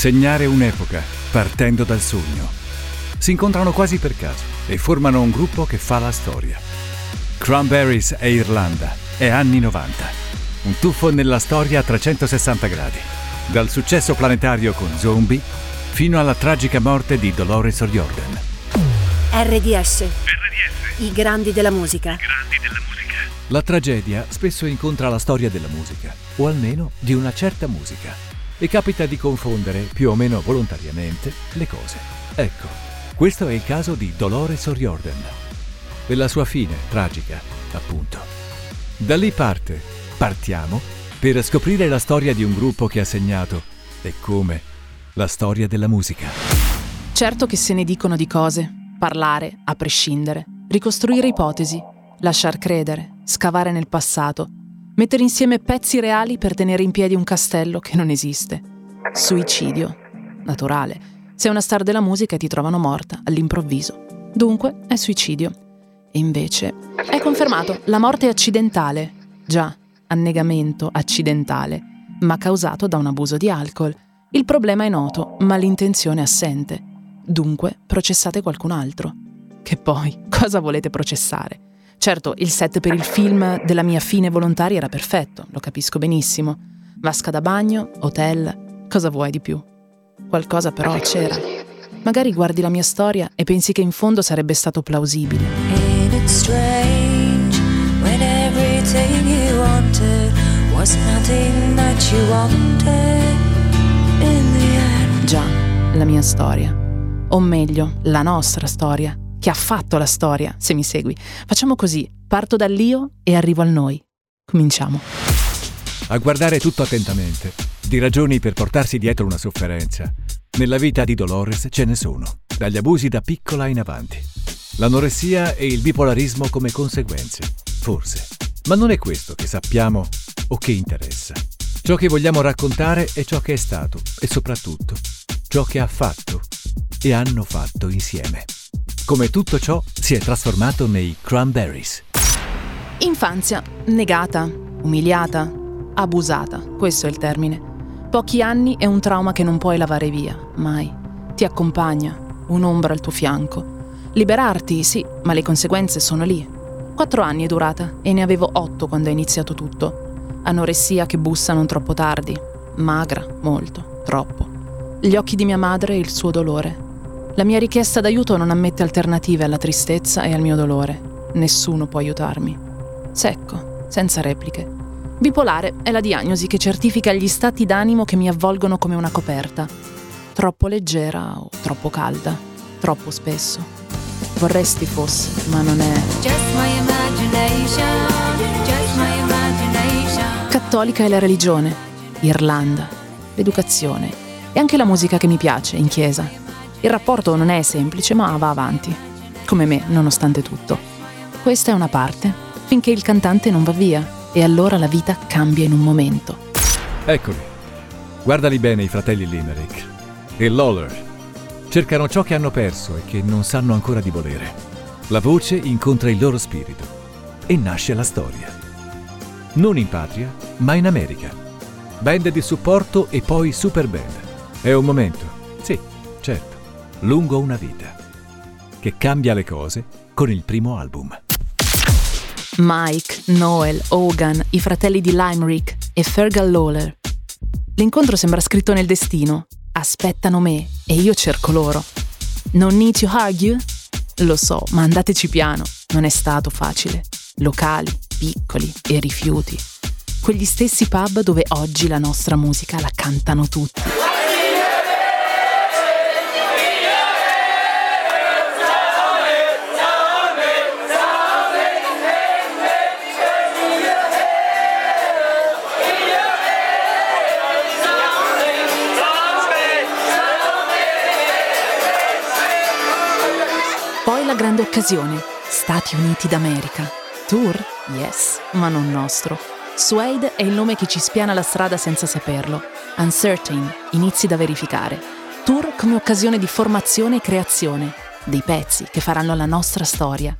Segnare un'epoca, partendo dal sogno. Si incontrano quasi per caso e formano un gruppo che fa la storia. Cranberries e Irlanda, è anni 90. Un tuffo nella storia a 360 gradi. Dal successo planetario con Zombie fino alla tragica morte di Dolores O'Riordan. RDS. RDS. I grandi della musica. I grandi della musica. La tragedia spesso incontra la storia della musica, o almeno di una certa musica, e capita di confondere, più o meno volontariamente, le cose. Ecco, questo è il caso di Dolores O'Riordan e la sua fine tragica, appunto. Da lì parte, partiamo, per scoprire la storia di un gruppo che ha segnato, e come, la storia della musica. Certo che se ne dicono di cose, parlare, a prescindere, ricostruire ipotesi, lasciar credere, scavare nel passato, mettere insieme pezzi reali per tenere in piedi un castello che non esiste. Suicidio. Naturale. Sei una star della musica e ti trovano morta all'improvviso. Dunque è suicidio. E invece è confermato, la morte è accidentale. Già, annegamento accidentale, ma causato da un abuso di alcol il problema è noto, ma l'intenzione è assente. Dunque, processate qualcun altro. Che poi, cosa volete processare? Certo, il set per il film della mia fine volontaria era perfetto, lo capisco benissimo. Vasca da bagno, hotel, cosa vuoi di più? Qualcosa però c'era. Magari guardi la mia storia e pensi che in fondo sarebbe stato plausibile. Già, la mia storia. O meglio, la nostra storia. Che ha fatto la storia, se mi segui. Facciamo così, parto dall'io e arrivo al noi. Cominciamo. A guardare tutto attentamente, di ragioni per portarsi dietro una sofferenza. Nella vita di Dolores ce ne sono, dagli abusi da piccola in avanti. L'anoressia e il bipolarismo come conseguenze, forse. Ma non è questo che sappiamo o che interessa. Ciò che vogliamo raccontare è ciò che è stato e soprattutto ciò che ha fatto e hanno fatto insieme. Come tutto ciò si è trasformato nei Cranberries. Infanzia, negata, umiliata, abusata, questo è il termine. Pochi anni e un trauma che non puoi lavare via, mai. Ti accompagna, un'ombra al tuo fianco. Liberarti, sì, ma le conseguenze sono lì. Quattro anni è durata e ne avevo otto quando è iniziato tutto anoressia che bussa non troppo tardi, magra, molto, troppo. Gli occhi di mia madre e il suo dolore. La mia richiesta d'aiuto non ammette alternative alla tristezza e al mio dolore. Nessuno può aiutarmi. Secco, senza repliche. Bipolare è la diagnosi che certifica gli stati d'animo che mi avvolgono come una coperta. Troppo leggera o troppo calda, troppo spesso. Vorresti fosse, ma non è. Just my imagination, just my Cattolica è la religione, Irlanda, l'educazione e anche la musica che mi piace in chiesa. Il rapporto non è semplice, ma va avanti, come me, nonostante tutto. Questa è una parte, finché il cantante non va via, e allora la vita cambia in un momento. Eccoli. Guardali bene i fratelli Limerick e Lawler. Cercano ciò che hanno perso e che non sanno ancora di volere. La voce incontra il loro spirito e nasce la storia non in patria, ma in America. Band di supporto e poi super band. È un momento, lungo una vita, che cambia le cose con il primo album. Mike, Noel, Hogan, i fratelli di Limerick e Fergal Lawler. L'incontro sembra scritto nel destino. Aspettano me e io cerco loro. Non need to argue? Lo so, ma andateci piano. Non è stato facile. Locali, piccoli e rifiuti. Quegli stessi pub dove oggi la nostra musica la cantano tutti. Grande occasione, Stati Uniti d'America. Tour? Yes, ma non nostro. Suede è il nome che ci spiana la strada senza saperlo. Uncertain, inizi da verificare. Tour come occasione di formazione e creazione, dei pezzi che faranno la nostra storia.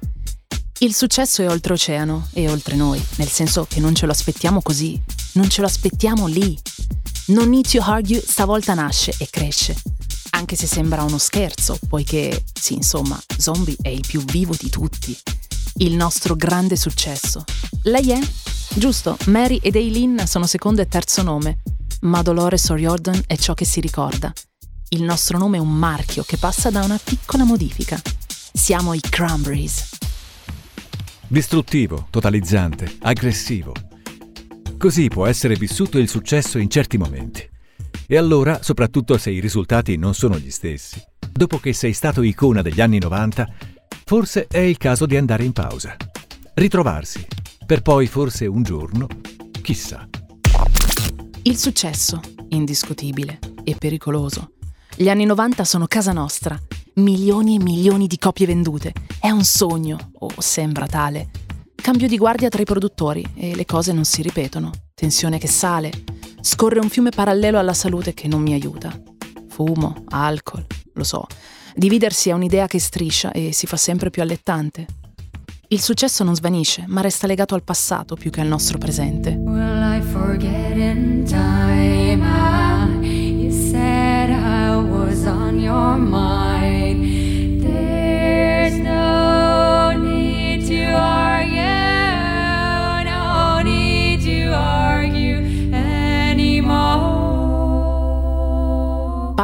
Il successo è oltreoceano e oltre noi, nel senso che non ce lo aspettiamo così, non ce lo aspettiamo lì. Non Need to Argue stavolta nasce e cresce, anche se sembra uno scherzo, poiché, sì, insomma, Zombie è il più vivo di tutti. Il nostro grande successo. Lei è? Giusto, Mary ed Eileen sono secondo e terzo nome, ma Dolores O'Riordan è ciò che si ricorda. Il nostro nome è un marchio che passa da una piccola modifica. Siamo i Cranberries. Distruttivo, totalizzante, aggressivo. Così può essere vissuto il successo in certi momenti. E allora, soprattutto se i risultati non sono gli stessi, dopo che sei stato icona degli anni 90, forse è il caso di andare in pausa. Ritrovarsi, per poi forse un giorno, chissà. Il successo, indiscutibile e pericoloso. Gli anni 90 sono casa nostra. Milioni e milioni di copie vendute. È un sogno, o sembra tale. Cambio di guardia tra i produttori e le cose non si ripetono. Tensione che sale, Scorre un fiume parallelo alla salute che non mi aiuta. Fumo, alcol, lo so. Dividersi è un'idea che striscia e si fa sempre più allettante. Il successo non svanisce, ma resta legato al passato più che al nostro presente. Will I forget in time?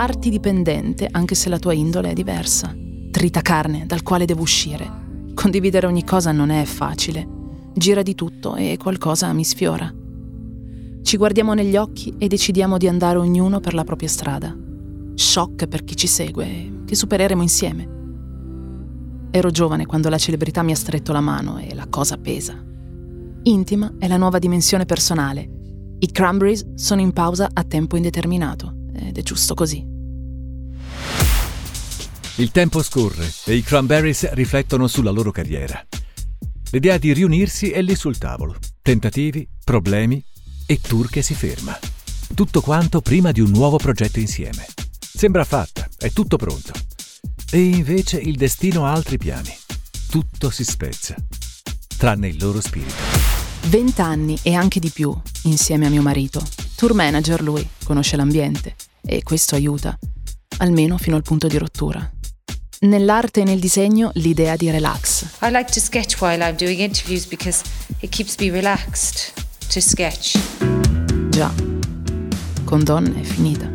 Parti dipendente anche se la tua indole è diversa. Trita carne dal quale devo uscire. Condividere ogni cosa non è facile. Gira di tutto e qualcosa mi sfiora. Ci guardiamo negli occhi e decidiamo di andare ognuno per la propria strada. Shock per chi ci segue, che supereremo insieme. Ero giovane quando la celebrità mi ha stretto la mano e la cosa pesa. Intima è la nuova dimensione personale i Cranberries sono in pausa a tempo indeterminato ed è giusto così. Il tempo scorre e i Cranberries riflettono sulla loro carriera. L'idea di riunirsi è lì sul tavolo. Tentativi, problemi e tour che si ferma. Tutto quanto prima di un nuovo progetto insieme. Sembra fatta, è tutto pronto. E invece il destino ha altri piani. Tutto si spezza, tranne il loro spirito. Vent'anni e anche di più insieme a mio marito. Tour manager lui, conosce l'ambiente e questo aiuta, almeno fino al punto di rottura. Nell'arte e nel disegno l'idea di relax. I like to sketch while I'm doing interviews because it keeps me relaxed to sketch. Già, con donne è finita.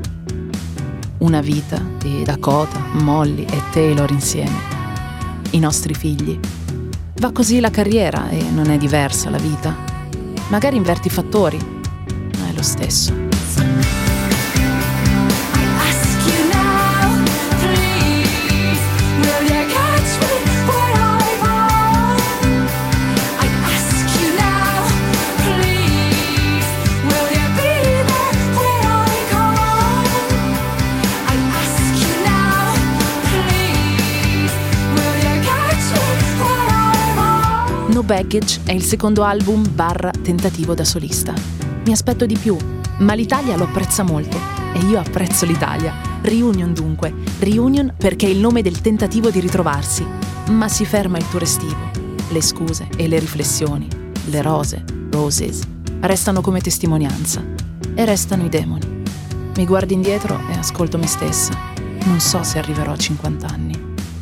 Una vita di Dakota, Molly e Taylor insieme. I nostri figli Va così la carriera e non è diversa la vita. Magari inverti i fattori, ma è lo stesso. Baggage è il secondo album barra tentativo da solista. Mi aspetto di più, ma l'Italia lo apprezza molto e io apprezzo l'Italia. Reunion dunque, Reunion perché è il nome del tentativo di ritrovarsi, ma si ferma il tour estivo. Le scuse e le riflessioni, le rose, roses, restano come testimonianza e restano i demoni. Mi guardo indietro e ascolto me stessa. Non so se arriverò a 50 anni.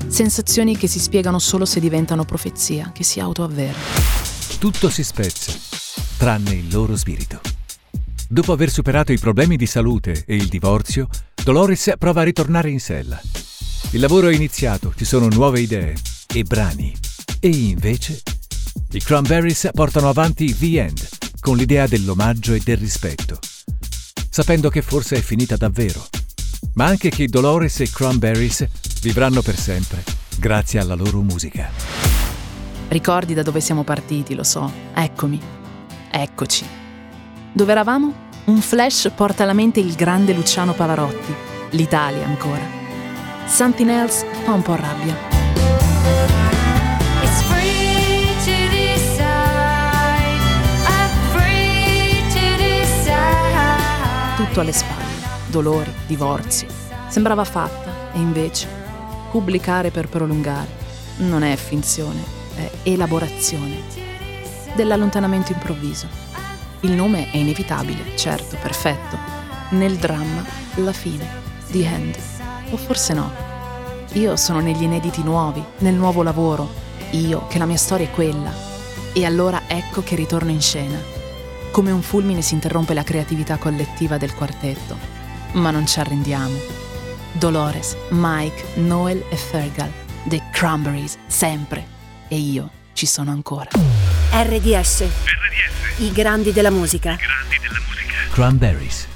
Sensazioni che si spiegano solo se diventano profezia, che si autoavvera. Tutto si spezza, tranne il loro spirito. Dopo aver superato i problemi di salute e il divorzio, Dolores prova a ritornare in sella. Il lavoro è iniziato, ci sono nuove idee e brani. E invece i Cranberries portano avanti The End con l'idea dell'omaggio e del rispetto, sapendo che forse è finita davvero, ma anche che Dolores e Cranberries vivranno per sempre grazie alla loro musica. Ricordi da dove siamo partiti, lo so. Eccomi. Eccoci. Dove eravamo? Un flash porta alla mente il grande Luciano Pavarotti, l'Italia ancora. Something Else fa un po' rabbia. Tutto alle spalle, dolori, divorzi. Sembrava fatta e invece pubblicare per prolungare. Non è finzione, è elaborazione dell'allontanamento improvviso. Il nome è inevitabile, certo, perfetto, Nel dramma, la fine, The End. O forse no. Io sono negli inediti nuovi, nel nuovo lavoro. Io, che la mia storia è quella. E allora ecco che ritorno in scena. Come un fulmine si interrompe la creatività collettiva del quartetto. Ma non ci arrendiamo. Dolores, Mike, Noel e Fergal. The Cranberries, sempre. E io ci sono ancora. RDS. RDS. I grandi della musica. I grandi della musica. Cranberries.